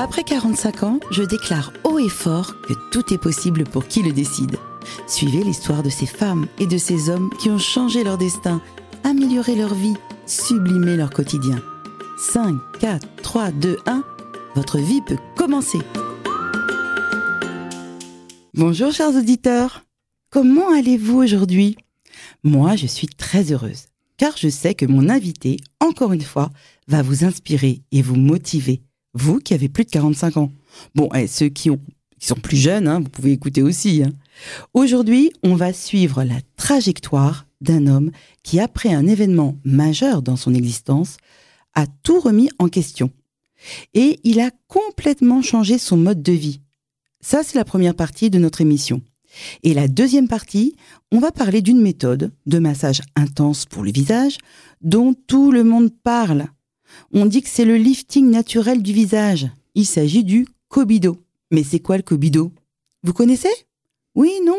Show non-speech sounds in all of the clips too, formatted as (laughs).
Après 45 ans, je déclare haut et fort que tout est possible pour qui le décide. Suivez l'histoire de ces femmes et de ces hommes qui ont changé leur destin, amélioré leur vie, sublimé leur quotidien. 5, 4, 3, 2, 1, votre vie peut commencer. Bonjour chers auditeurs, comment allez-vous aujourd'hui? Moi je suis très heureuse, car je sais que mon invité, encore une fois, va vous inspirer et vous motiver, vous qui avez plus de 45 ans. Bon, et ceux qui, ont, qui sont plus jeunes, hein, vous pouvez écouter aussi. Hein. Aujourd'hui, on va suivre la trajectoire d'un homme qui, après un événement majeur dans son existence, a tout remis en question. Et il a complètement changé son mode de vie. Ça, c'est la première partie de notre émission. Et la deuxième partie, on va parler d'une méthode de massage intense pour le visage dont tout le monde parle. On dit que c'est le lifting naturel du visage. Il s'agit du Kobido. Mais c'est quoi le Kobido? Vous connaissez? Oui, non?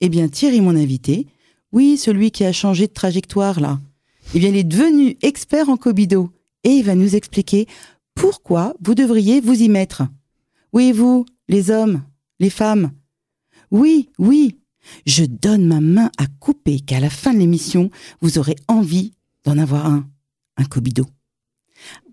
Eh bien, Thierry, mon invité, oui, celui qui a changé de trajectoire là, eh bien, il est devenu expert en Kobido et il va nous expliquer pourquoi vous devriez vous y mettre. Oui, vous, les hommes, les femmes? Oui, oui, je donne ma main à couper qu'à la fin de l'émission, vous aurez envie d'en avoir un, un Kobido.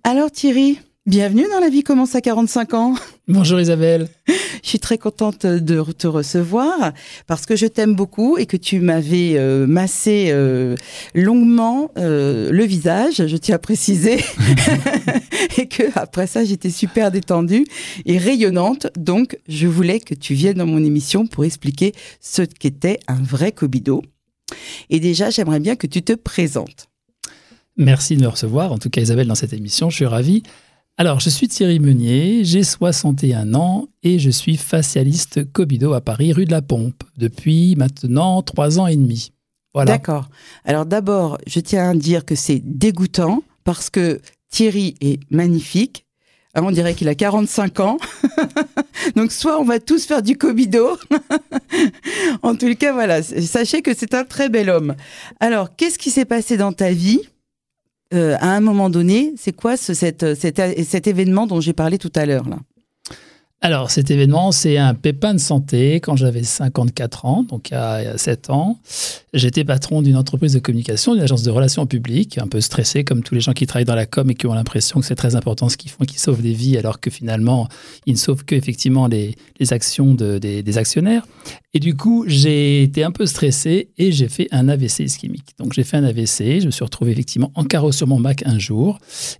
Alors Thierry, bienvenue dans La vie commence à 45 ans. Bonjour Isabelle. Je suis très contente de te recevoir parce que je t'aime beaucoup et que tu m'avais euh, massé euh, longuement euh, le visage, je tiens à préciser, (laughs) et que après ça j'étais super détendue et rayonnante. Donc je voulais que tu viennes dans mon émission pour expliquer ce qu'était un vrai Kobido. Et déjà j'aimerais bien que tu te présentes. Merci de me recevoir, en tout cas Isabelle, dans cette émission. Je suis ravi. Alors, je suis Thierry Meunier, j'ai 61 ans et je suis facialiste Cobido à Paris, rue de la Pompe, depuis maintenant trois ans et demi. Voilà. D'accord. Alors d'abord, je tiens à dire que c'est dégoûtant parce que Thierry est magnifique. Ah, on dirait qu'il a 45 ans. (laughs) Donc soit on va tous faire du Cobido. (laughs) en tout cas, voilà, sachez que c'est un très bel homme. Alors, qu'est-ce qui s'est passé dans ta vie euh, à un moment donné, c'est quoi ce, cet, cet événement dont j'ai parlé tout à l'heure là? Alors, cet événement, c'est un pépin de santé quand j'avais 54 ans, donc il y a 7 ans. J'étais patron d'une entreprise de communication, d'une agence de relations publiques, un peu stressé comme tous les gens qui travaillent dans la com et qui ont l'impression que c'est très important ce qu'ils font, qu'ils sauvent des vies, alors que finalement, ils ne sauvent que effectivement les, actions de, des, des, actionnaires. Et du coup, j'ai été un peu stressé et j'ai fait un AVC ischémique. Donc, j'ai fait un AVC, je me suis retrouvé effectivement en carreau sur mon bac un jour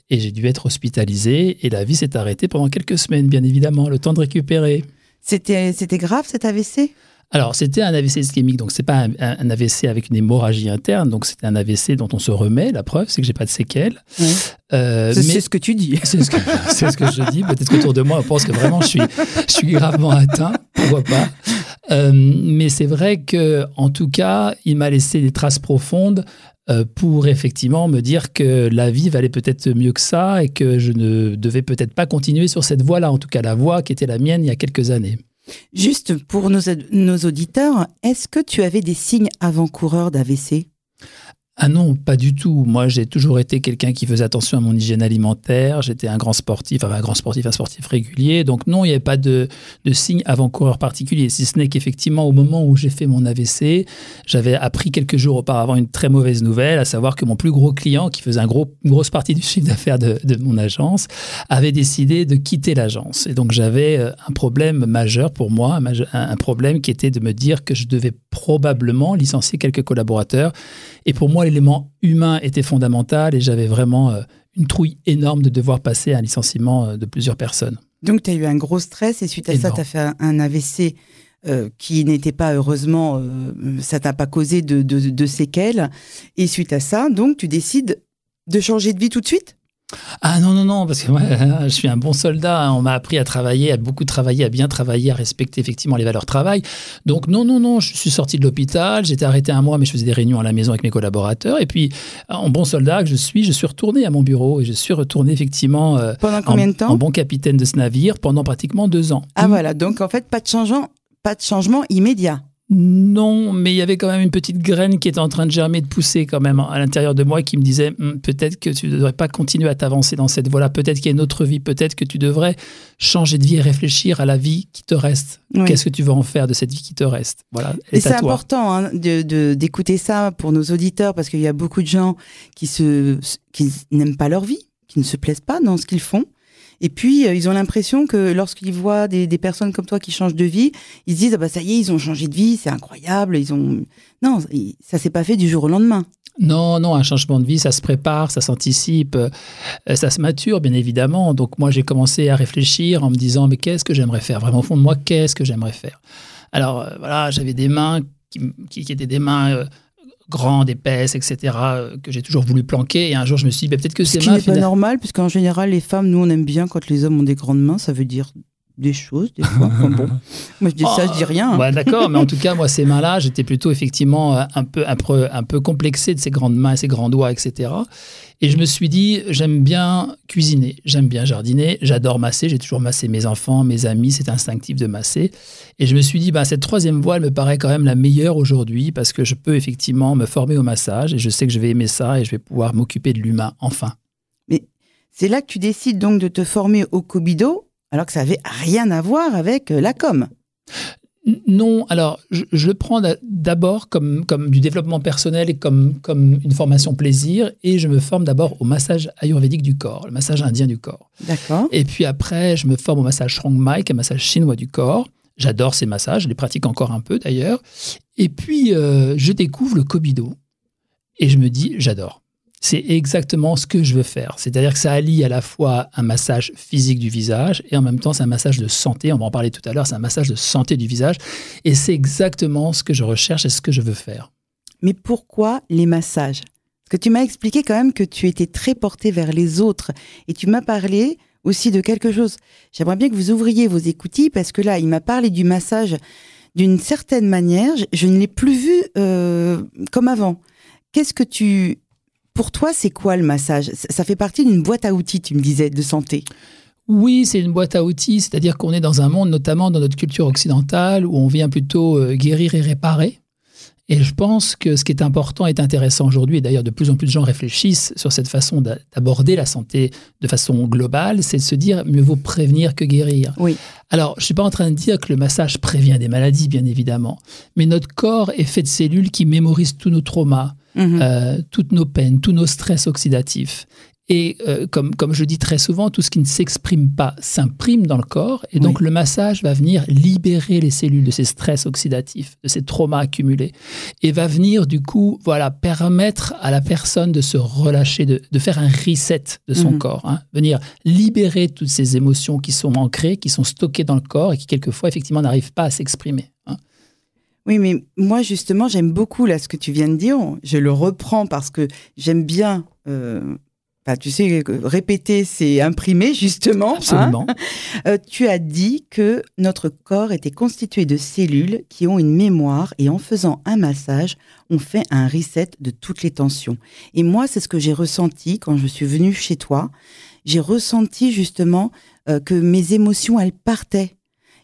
et j'ai dû être hospitalisé et la vie s'est arrêtée pendant quelques semaines, bien évidemment, le temps de récupérer. C'était, grave cet AVC alors, c'était un AVC ischémique, donc c'est pas un, AVC avec une hémorragie interne, donc c'était un AVC dont on se remet. La preuve, c'est que j'ai pas de séquelles. Euh, c'est ce que tu dis. (laughs) C'est ce, ce, que je dis. Peut-être qu'autour de moi, on pense que vraiment je suis, je suis gravement atteint. Pourquoi pas? Euh, Mais c'est vrai que, en tout cas, il m'a laissé des traces profondes euh, pour effectivement me dire que la vie valait peut-être mieux que ça et que je ne devais peut-être pas continuer sur cette voie-là, en tout cas la voie qui était la mienne il y a quelques années. Juste pour nos, nos auditeurs, est-ce que tu avais des signes avant-coureurs d'AVC ah non, pas du tout. Moi, j'ai toujours été quelqu'un qui faisait attention à mon hygiène alimentaire. J'étais un grand sportif, enfin un grand sportif, un sportif régulier. Donc non, il n'y avait pas de, de signe avant-coureur particulier, si ce n'est qu'effectivement, au moment où j'ai fait mon AVC, j'avais appris quelques jours auparavant une très mauvaise nouvelle, à savoir que mon plus gros client, qui faisait un une grosse partie du chiffre d'affaires de, de, mon agence, avait décidé de quitter l'agence. Et donc j'avais euh, un problème majeur pour moi, un problème qui était de me dire que je devais probablement licencier quelques collaborateurs. Et pour moi, l'élément humain était fondamental et j'avais vraiment euh, une trouille énorme de devoir passer à un licenciement euh, de plusieurs personnes. Donc, tu as eu un gros stress et suite à ça, tu as fait un, AVC euh, qui n'était pas, heureusement, ça t'a pas causé de, de, séquelles. Et suite à ça, donc, tu décides de changer de vie tout de suite? Ah non, non, non, parce que moi, (laughs) je suis un bon soldat. Hein. On m'a appris à travailler, à beaucoup travailler, à bien travailler, à respecter effectivement les valeurs de travail. Donc non, non, non, je suis sorti de l'hôpital, j'étais arrêté un mois, mais je faisais des réunions à la maison avec mes collaborateurs. Et puis, en bon soldat que je suis, je suis retourné à mon bureau et je suis retourné effectivement... Euh, pendant combien en, de temps En bon capitaine de ce navire pendant pratiquement deux ans. Ah voilà, donc en fait, pas de changement, pas de changement immédiat. Non, mais il y avait quand même une petite graine qui était en train de germer, de pousser quand même à l'intérieur de moi qui me disait Hum, peut-être que tu ne devrais pas continuer à t'avancer dans cette voie-là, peut-être qu'il y a une autre vie, peut-être que tu devrais changer de vie et réfléchir à la vie qui te reste. Oui. Qu'est-ce que tu veux en faire de cette vie qui te reste? Voilà, Et est c'est important hein, de- de- d'écouter ça pour nos auditeurs parce qu'il y a beaucoup de gens qui, se, qui n'aiment pas leur vie, qui ne se plaisent pas dans ce qu'ils font. Et puis, euh, ils ont l'impression que lorsqu'ils voient des, personnes comme toi qui changent de vie, ils se disent ah bah ça y est, ils ont changé de vie, c'est incroyable. Ils ont non, ça s'est pas fait du jour au lendemain. Non, non, un changement de vie, ça se prépare, ça s'anticipe, euh, ça se mature, bien évidemment. Donc moi, j'ai commencé à réfléchir en me disant, mais qu'est-ce que j'aimerais faire? Vraiment au fond de moi, qu'est-ce que j'aimerais faire? Alors euh, voilà, j'avais des mains qui- qui étaient des mains grandes, épaisses, etc., euh, que j'ai toujours voulu planquer. Et un jour, je me suis dit, bah, peut-être que Ce ces qui n'est pas normal, puisqu'en général, les femmes, nous, on aime bien quand les hommes ont des grandes mains. Ça veut dire des choses, des fois. Enfin, bon, (laughs) moi, je dis ça, je dis rien. hein. D'accord, mais en tout cas, moi, ces mains-là, j'étais plutôt effectivement euh, un peu, un, peu, un peu complexé de ces grandes mains, ces grands doigts, etc. Et je me suis dit, j'aime bien cuisiner, j'aime bien jardiner, j'adore masser, j'ai toujours massé mes enfants, mes amis, c'est instinctif de masser. Et je me suis dit, bah, cette troisième voie, elle me paraît quand même la meilleure aujourd'hui parce que je peux effectivement me former au massage et je sais que je vais aimer ça et je vais pouvoir m'occuper de l'humain, enfin. C'est là que tu décides donc de te former au Kobido, alors que ça avait rien à voir avec euh, la com. Non, alors je, je le prends d'a- d'abord comme, comme du développement personnel et comme, comme une formation plaisir et je me forme d'abord au massage ayurvédique du corps, le massage indien du corps. D'accord. Et puis après, je me forme au massage Shrong Mai, qui est un massage chinois du corps. J'adore ces massages, je les pratique encore un peu d'ailleurs. Et puis, euh, je découvre le Kobido et je me dis, j'adore. C'est exactement ce que je veux faire. C'est-à-dire que ça allie à la fois un massage physique du visage et en même temps, c'est un massage de santé. On va en parler tout à l'heure. C'est un massage de santé du visage. Et c'est exactement ce que je recherche et ce que je veux faire. Mais pourquoi les massages? Parce que tu m'as expliqué quand même que tu étais très porté vers les autres. Et tu m'as parlé aussi de quelque chose. J'aimerais bien que vous ouvriez vos écoutilles parce que là, il m'a parlé du massage d'une certaine manière. Je, ne l'ai plus vu euh, comme avant. Qu'est-ce que tu... Pour toi, c'est quoi le massage? Ça, fait partie d'une boîte à outils, tu me disais, de santé. Oui, c'est une boîte à outils, c'est-à-dire qu'on est dans un monde, notamment dans notre culture occidentale, où on vient plutôt euh, guérir et réparer. Et je pense que ce qui est important et intéressant aujourd'hui, et d'ailleurs de plus en plus de gens réfléchissent sur cette façon d'a- d'aborder la santé de façon globale, c'est de se dire mieux vaut prévenir que guérir. Oui. Alors, je ne suis pas en train de dire que le massage prévient des maladies, bien évidemment, mais notre corps est fait de cellules qui mémorisent tous nos traumas, Mhm. euh, toutes nos peines, tous nos stress oxydatifs. Et euh, comme, comme je dis très souvent, tout ce qui ne s'exprime pas s'imprime dans le corps. Et donc, le massage va venir libérer les cellules de ces stress oxydatifs, de ces traumas accumulés. Et va venir, du coup, voilà, permettre à la personne de se relâcher, de, de faire un reset de son Mhm. corps. hein. venir libérer toutes ces émotions qui sont ancrées, qui sont stockées dans le corps et qui, quelquefois, effectivement, n'arrivent pas à s'exprimer. hein. Oui, mais moi, justement, j'aime beaucoup là ce que tu viens de dire. Je le reprends parce que j'aime bien. euh, enfin, tu sais, répéter, c'est imprimer, justement. hein. Absolument. Euh, tu as dit que notre corps était constitué de cellules qui ont une mémoire et en faisant un massage, on fait un reset de toutes les tensions. Et moi, c'est ce que j'ai ressenti quand je suis venue chez toi. J'ai ressenti justement euh, que mes émotions, elles partaient.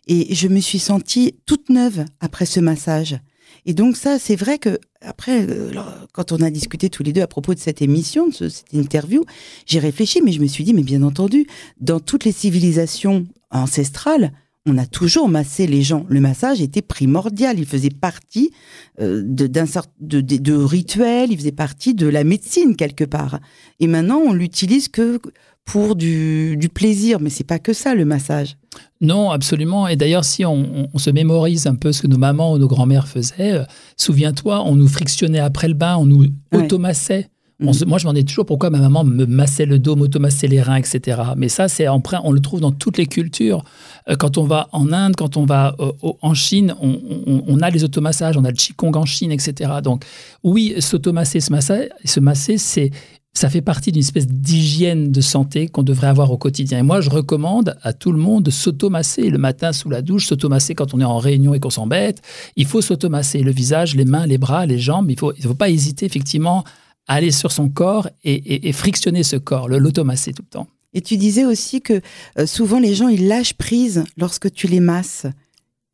Et je me suis sentie toute neuve après ce massage. Et donc ça, c'est vrai que après, euh, quand on a discuté tous les deux à propos de cette émission, de ce- cette interview, j'ai réfléchi, mais je me suis dit, mais bien entendu, dans toutes les civilisations ancestrales, on a toujours massé les gens. Le massage était primordial. Il faisait partie euh, d'un de, de, de rituels, il faisait partie de la médecine quelque part. Et maintenant, on l'utilise que pour du, du plaisir, mais c'est pas que ça le massage. Non, absolument. Et d'ailleurs, si on, on- on se mémorise un peu ce que nos mamans ou nos grands-mères faisaient, euh, souviens-toi, on nous frictionnait après le bain, on nous Ouais. automassait. On Mhm. se- moi, je m'en ai toujours pourquoi ma maman me massait le dos, m'automassait les reins, etc. Mais ça, c'est emprunt, on le trouve dans toutes les cultures. Euh, Quand on va en Inde, quand on va euh, en Chine, on, on- on a les automassages, on a le Qigong en Chine, etc. Donc, oui, s'automasser, se masser, se masser c'est ça fait partie d'une espèce d'hygiène de santé qu'on devrait avoir au quotidien. Et moi, je recommande à tout le monde de s'automasser le matin sous la douche, s'automasser quand on est en réunion et qu'on s'embête. Il faut s'automasser le visage, les mains, les bras, les jambes. Il ne faut, il faut pas hésiter effectivement à aller sur son corps et, et- et frictionner ce corps, l'automasser tout le temps. Et tu disais aussi que euh, souvent les gens ils lâchent prise lorsque tu les masses.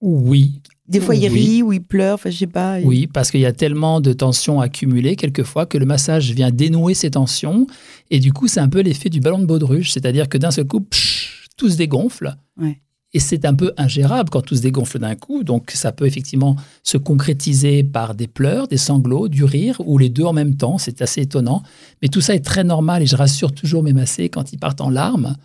Oui, Des fois, il Oui. rit ou il pleure, enfin, je sais pas. Oui, parce qu'il y a tellement de tensions accumulées quelquefois que le massage vient dénouer ces tensions. Et du coup, c'est un peu l'effet du ballon de baudruche. C'est-à-dire que d'un seul coup, psh, tout se dégonfle. Ouais. Et c'est un peu ingérable quand tout se dégonfle d'un coup. Donc, ça peut effectivement se concrétiser par des pleurs, des sanglots, du rire, ou les deux en même temps. C'est assez étonnant. Mais tout ça est très normal. Et je rassure toujours mes massés quand ils partent en larmes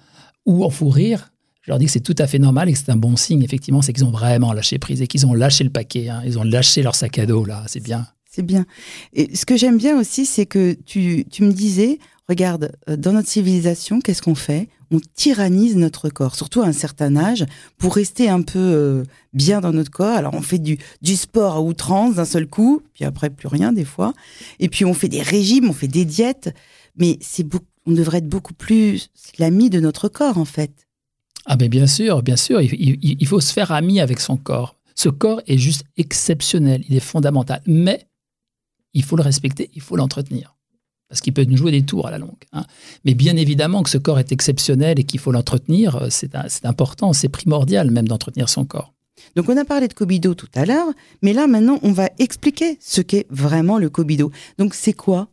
ou en fou rire. Je leur dis que c'est tout à fait normal et que c'est un bon signe, effectivement, c'est qu'ils ont vraiment lâché prise et qu'ils ont lâché le paquet. hein. Ils ont lâché leur sac à dos, là. C'est bien. C'est bien. Et ce que j'aime bien aussi, c'est que tu, tu me disais, regarde, euh, dans notre civilisation, qu'est-ce qu'on fait? On tyrannise notre corps, surtout à un certain âge, pour rester un peu euh, bien dans notre corps. Alors on fait du, du sport à outrance d'un seul coup, puis après plus rien des fois. Et puis on fait des régimes, on fait des diètes, mais c'est on devrait être beaucoup plus l'ami de notre corps en fait. Ah ben bien sûr, bien sûr, il, il- il faut se faire ami avec son corps. Ce corps est juste exceptionnel, il est fondamental, mais il faut le respecter, il faut l'entretenir. Parce qu'il peut nous jouer des tours à la longue. hein. Mais bien évidemment que ce corps est exceptionnel et qu'il faut l'entretenir, euh, c'est important, c'est primordial même d'entretenir son corps. Donc on a parlé de Kobido tout à l'heure, mais là maintenant on va expliquer ce qu'est vraiment le Kobido. Donc c'est quoi?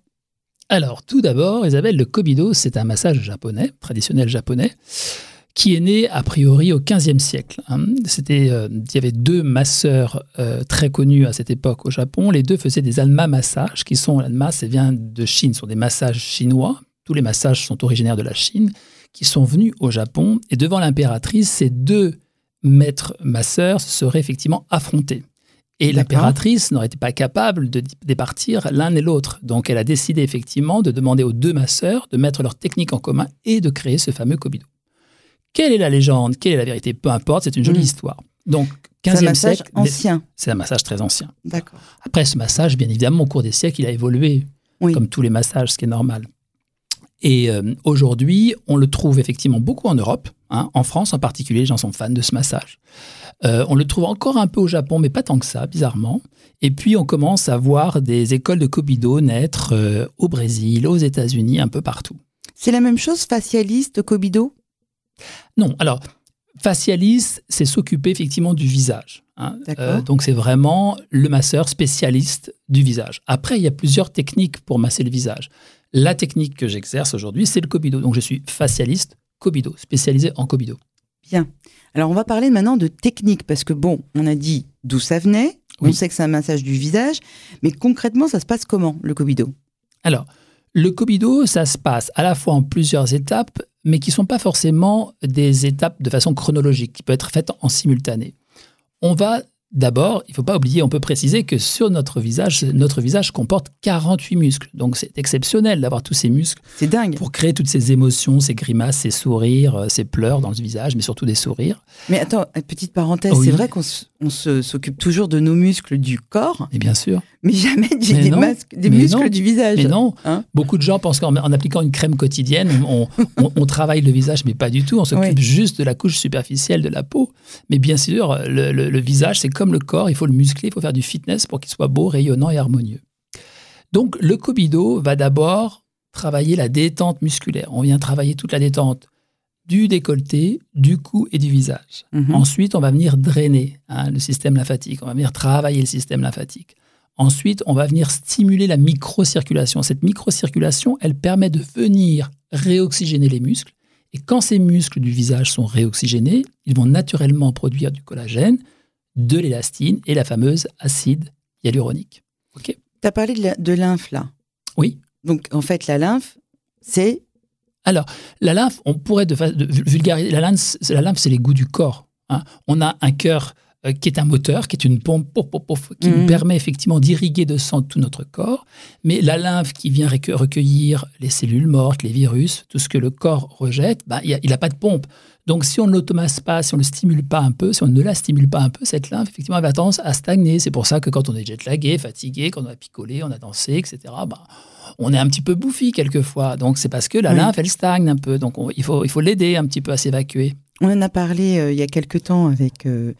Alors, tout d'abord, Isabelle, le Kobido, c'est un massage japonais, traditionnel japonais, qui est né a priori au XVe siècle. hein. C'était, euh, il y avait deux masseurs euh, très connus à cette époque au Japon. Les deux faisaient des alma massages, qui sont alma, ça vient de Chine, sont des massages chinois. Tous les massages sont originaires de la Chine, qui sont venus au Japon. Et devant l'impératrice, ces deux maîtres masseurs se seraient effectivement affrontés. Et l'impératrice n'aurait été pas capable de départir l'un et l'autre. Donc elle a décidé effectivement de demander aux deux masseurs de mettre leurs techniques en commun et de créer ce fameux Kobido. Quelle est la légende? Quelle est la vérité? Peu importe, c'est une jolie Mm. histoire. Donc, C'est un 15e massage siècle, ancien. c'est un massage très ancien. D'accord. Après, ce massage, bien évidemment, au cours des siècles, il a évolué, Oui. comme tous les massages, ce qui est normal. Et euh, aujourd'hui, on le trouve effectivement beaucoup en Europe. hein. En France, en particulier, les gens sont fans de ce massage. Euh, on le trouve encore un peu au Japon, mais pas tant que ça, bizarrement. Et puis, on commence à voir des écoles de Kobido naître euh, au Brésil, aux États-Unis, un peu partout. C'est la même chose facialiste Kobido? Non, alors, facialiste, c'est s'occuper effectivement du visage. hein. D'accord. donc, c'est vraiment le masseur spécialiste du visage. Après, il y a plusieurs techniques pour masser le visage. La technique que j'exerce aujourd'hui, c'est le Kobido. Donc, je suis facialiste Kobido, spécialisé en Kobido. Bien. Alors on va parler maintenant de technique parce que bon, on a dit d'où ça venait, on sait que c'est un massage du visage, mais concrètement ça se passe comment le Kobido? Alors, le Kobido, ça se passe à la fois en plusieurs étapes, mais qui ne sont pas forcément des étapes de façon chronologique, qui peuvent être faites en simultané. On va d'abord, il ne faut pas oublier, on peut préciser que sur notre visage, notre visage comporte 48 muscles. Donc c'est exceptionnel d'avoir tous ces muscles C'est dingue. pour créer toutes ces émotions, ces grimaces, ces sourires, euh, ces pleurs dans le visage, mais surtout des sourires. Mais attends, petite parenthèse, Oui. c'est vrai qu'on on s'occupe toujours de nos muscles du corps, Et bien sûr. mais jamais du- Mais des, non. masques- des muscles non. du visage. Mais non, Hein beaucoup de gens pensent qu'en en appliquant une crème quotidienne, on, on- on travaille le visage, mais pas du tout. On s'occupe Oui. juste de la couche superficielle de la peau. Mais bien sûr, le, le- le visage, c'est comme le corps, il faut le muscler, il faut faire du fitness pour qu'il soit beau, rayonnant et harmonieux. Donc, le Kobido va d'abord travailler la détente musculaire. On vient travailler toute la détente du décolleté, du cou et du visage. Mhm. Ensuite, on va venir drainer hein, le système lymphatique, on va venir travailler le système lymphatique. Ensuite, on va venir stimuler la microcirculation. Cette microcirculation, elle permet de venir réoxygéner les muscles. Et quand ces muscles du visage sont réoxygénés, ils vont naturellement produire du collagène, de l'élastine et la fameuse acide hyaluronique. Ok? Tu as parlé de, la- de lymphe là? Oui. Donc en fait la lymphe, c'est La lymphe, on pourrait de, de vulgariser. La lymphe, c'est- la lymphe, c'est les goûts du corps. hein. On a un cœur euh, qui est un moteur, qui est une pompe pof, pof, pof, qui nous permet effectivement d'irriguer de sang tout notre corps. Mais la lymphe qui vient recu- recueillir les cellules mortes, les virus, tout ce que le corps rejette, bah, il n'a pas de pompe. Donc si on ne l'automasse pas, si on ne le stimule pas un peu, si on ne la stimule pas un peu, cette lymphe, effectivement, elle va tendance à stagner. C'est pour ça que quand on est jet-lagué, fatigué, quand on a picolé, on a dansé, etc., bah, on est un petit peu bouffi quelquefois. Donc c'est parce que la Oui. lymphe, elle stagne un peu. Donc on- il faut il faut l'aider un petit peu à s'évacuer. On en a parlé euh, il y a quelque temps avec euh,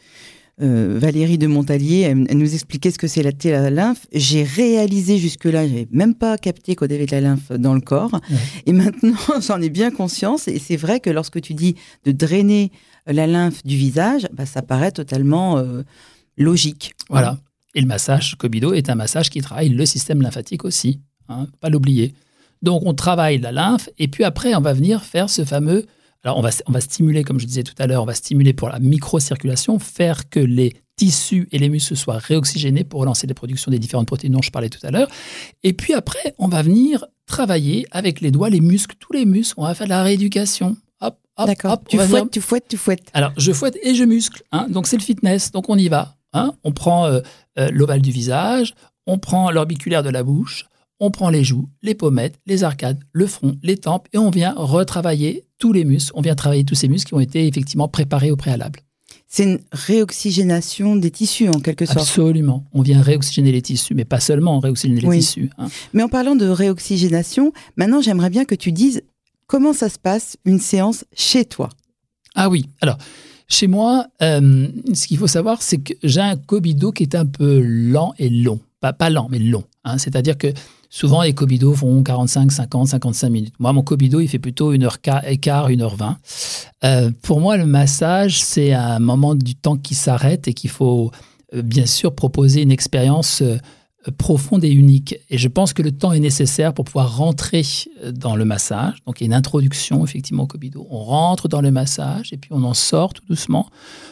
euh, Valérie de Montalier. Elle, elle nous expliquait ce que c'est la, la lymphe. J'ai réalisé jusque-là, j'avais même pas capté qu'on avait de la lymphe dans le corps. Ouais. Et maintenant, (laughs) j'en ai bien conscience. Et c'est vrai que lorsque tu dis de drainer la lymphe du visage, bah, ça paraît totalement euh, logique. Voilà. Et le massage Kobido est un massage qui travaille le système lymphatique aussi. Hein, pas l'oublier. Donc on travaille la lymphe et puis après on va venir faire ce fameux. Alors on va, on va stimuler, comme je disais tout à l'heure, on va stimuler pour la microcirculation, faire que les tissus et les muscles soient réoxygénés pour relancer les productions des différentes protéines dont je parlais tout à l'heure. Et puis après, on va venir travailler avec les doigts, les muscles, tous les muscles. On va faire de la rééducation. Hop, hop, D'accord. hop. Tu fouettes, venir- tu fouettes, tu fouettes. alors, je fouette et je muscle. hein. Donc, c'est le fitness. Donc, on y va. hein. On prend euh, euh, l'ovale du visage, on prend l'orbiculaire de la bouche, on prend les joues, les pommettes, les arcades, le front, les tempes, et on vient retravailler tous les muscles. On vient travailler tous ces muscles qui ont été effectivement préparés au préalable. C'est une réoxygénation des tissus en quelque sorte. Absolument. On vient réoxygéner les tissus, mais pas seulement réoxygéner les Oui. tissus. hein. Mais en parlant de réoxygénation, maintenant j'aimerais bien que tu dises comment ça se passe une séance chez toi. Ah oui, alors, chez moi, euh, ce qu'il faut savoir, c'est que j'ai un Kobido qui est un peu lent et long. Pas, pas lent, mais long. hein. C'est-à-dire que souvent, les Kobido font 45, 50, 55 minutes. Moi, mon Kobido, il fait plutôt 1 heure et quart, 1 heure 20. Euh, pour moi, le massage, c'est un moment du temps qui s'arrête et qu'il faut euh, bien sûr proposer une expérience euh, profonde et unique. Et je pense que le temps est nécessaire pour pouvoir rentrer euh, dans le massage. Donc il y a une introduction effectivement au Kobido. On rentre dans le massage et puis on en sort tout doucement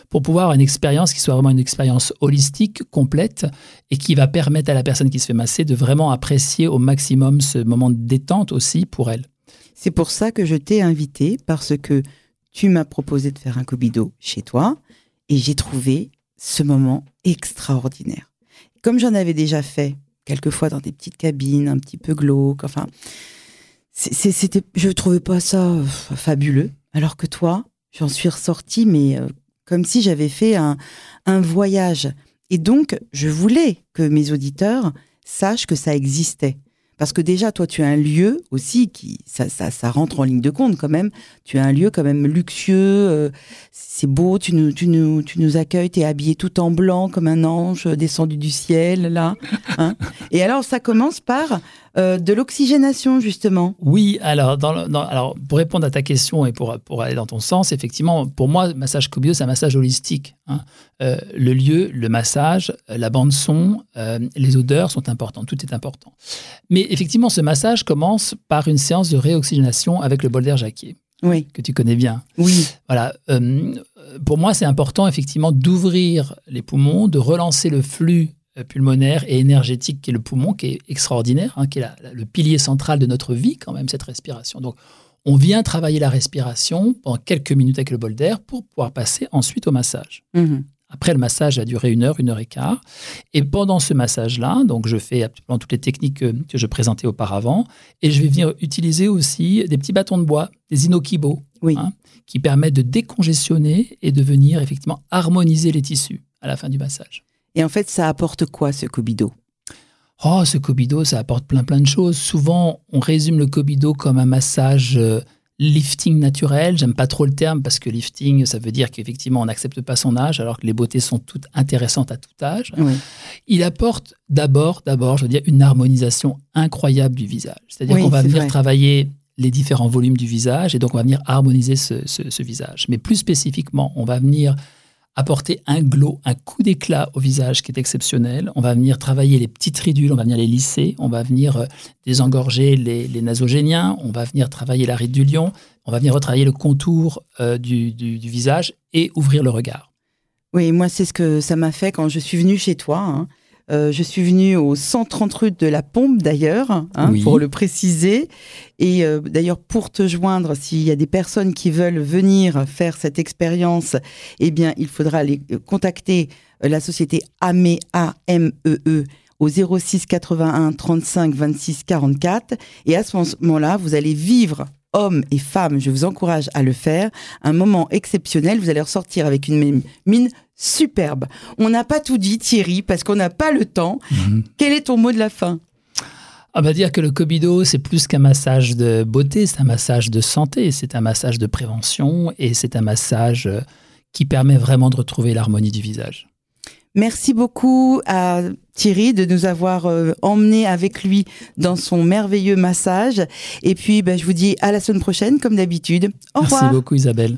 pour pouvoir avoir une expérience qui soit vraiment une expérience holistique, complète et qui va permettre à la personne qui se fait masser de vraiment apprécier au maximum ce moment de détente aussi pour elle. C'est pour ça que je t'ai invité parce que tu m'as proposé de faire un Kobido chez toi et j'ai trouvé ce moment extraordinaire. Comme j'en avais déjà fait quelques fois dans des petites cabines un petit peu glauques, enfin, c'était, je trouvais pas ça euh, fabuleux. Alors que toi, j'en suis ressortie, mais euh, comme si j'avais fait un, un voyage. Et donc, je voulais que mes auditeurs sachent que ça existait. Parce que déjà, toi, tu as un lieu aussi qui, ça, ça, ça rentre en ligne de compte quand même. Tu as un lieu quand même luxueux, euh, c'est beau, tu nous, tu nous, tu nous accueilles, tu es habillé tout en blanc comme un ange descendu du ciel, là. hein. Et alors, ça commence par euh, de l'oxygénation, justement. Oui, alors, dans le- dans- alors pour répondre à ta question et pour, pour aller dans ton sens, effectivement, pour moi, massage Kobido, c'est un massage holistique. hein. Euh, le lieu, le massage, euh, la bande son, euh, les odeurs sont importants, tout est important. Mais effectivement, ce massage commence par une séance de réoxygénation avec le bol d'air Jacquier, Oui, que tu connais bien. oui, Voilà. euh, pour moi, c'est important effectivement d'ouvrir les poumons, de relancer le flux pulmonaire et énergétique qui est le poumon, qui est extraordinaire, hein, qui est la- la- le pilier central de notre vie quand même, cette respiration. Donc, on vient travailler la respiration pendant quelques minutes avec le bol d'air pour pouvoir passer ensuite au massage. mhm, Après, le massage a duré une heure, une heure et quart. Et pendant ce massage-là, donc je fais absolument toutes les techniques que, que je présentais auparavant. Et je vais venir utiliser aussi des petits bâtons de bois, des inokibo, oui. Hein, qui permettent de décongestionner et de venir effectivement harmoniser les tissus à la fin du massage. Et en fait, ça apporte quoi, ce Kobido? Oh, ce Kobido, ça apporte plein plein de choses. Souvent, on résume le Kobido comme un massage euh, lifting naturel. J'aime pas trop le terme parce que lifting, ça veut dire qu'effectivement, on n'accepte pas son âge, alors que les beautés sont toutes intéressantes à tout âge. Oui. Il apporte d'abord, d'abord, je veux dire, une harmonisation incroyable du visage. C'est-à-dire Oui, qu'on va venir vrai. travailler les différents volumes du visage et donc on va venir harmoniser ce, ce- ce visage. Mais plus spécifiquement, on va venir apporter un glow, un coup d'éclat au visage qui est exceptionnel. On va venir travailler les petites ridules, on va venir les lisser, on va venir euh, désengorger les, les nasogéniens, on va venir travailler la ride du lion, on va venir retravailler le contour euh, du, visage et ouvrir le regard. Oui, moi, c'est ce que ça m'a fait quand je suis venue chez toi. hein. Euh, je suis venue au 130 rue de la Pompe, d'ailleurs, hein, Oui. pour le préciser. Et euh, d'ailleurs, pour te joindre, s'il y a des personnes qui veulent venir faire cette expérience, eh bien, il faudra aller euh, contacter la société AME, A-M-E-E, E au 06 81 35 26 44. Et à ce moment-là, vous allez vivre hommes et femmes, je vous encourage à le faire, un moment exceptionnel. Vous allez ressortir avec une mine superbe. On n'a pas tout dit, Thierry, parce qu'on n'a pas le temps. Quel est ton mot de la fin? On va dire que le Kobido, c'est plus qu'un massage de beauté, c'est un massage de santé, c'est un massage de prévention et c'est un massage euh, qui permet vraiment de retrouver l'harmonie du visage. Merci beaucoup à Thierry de nous avoir euh, emmenés avec lui dans son merveilleux massage. Et puis, ben, je vous dis à la semaine prochaine, comme d'habitude. Au Merci revoir. beaucoup Isabelle.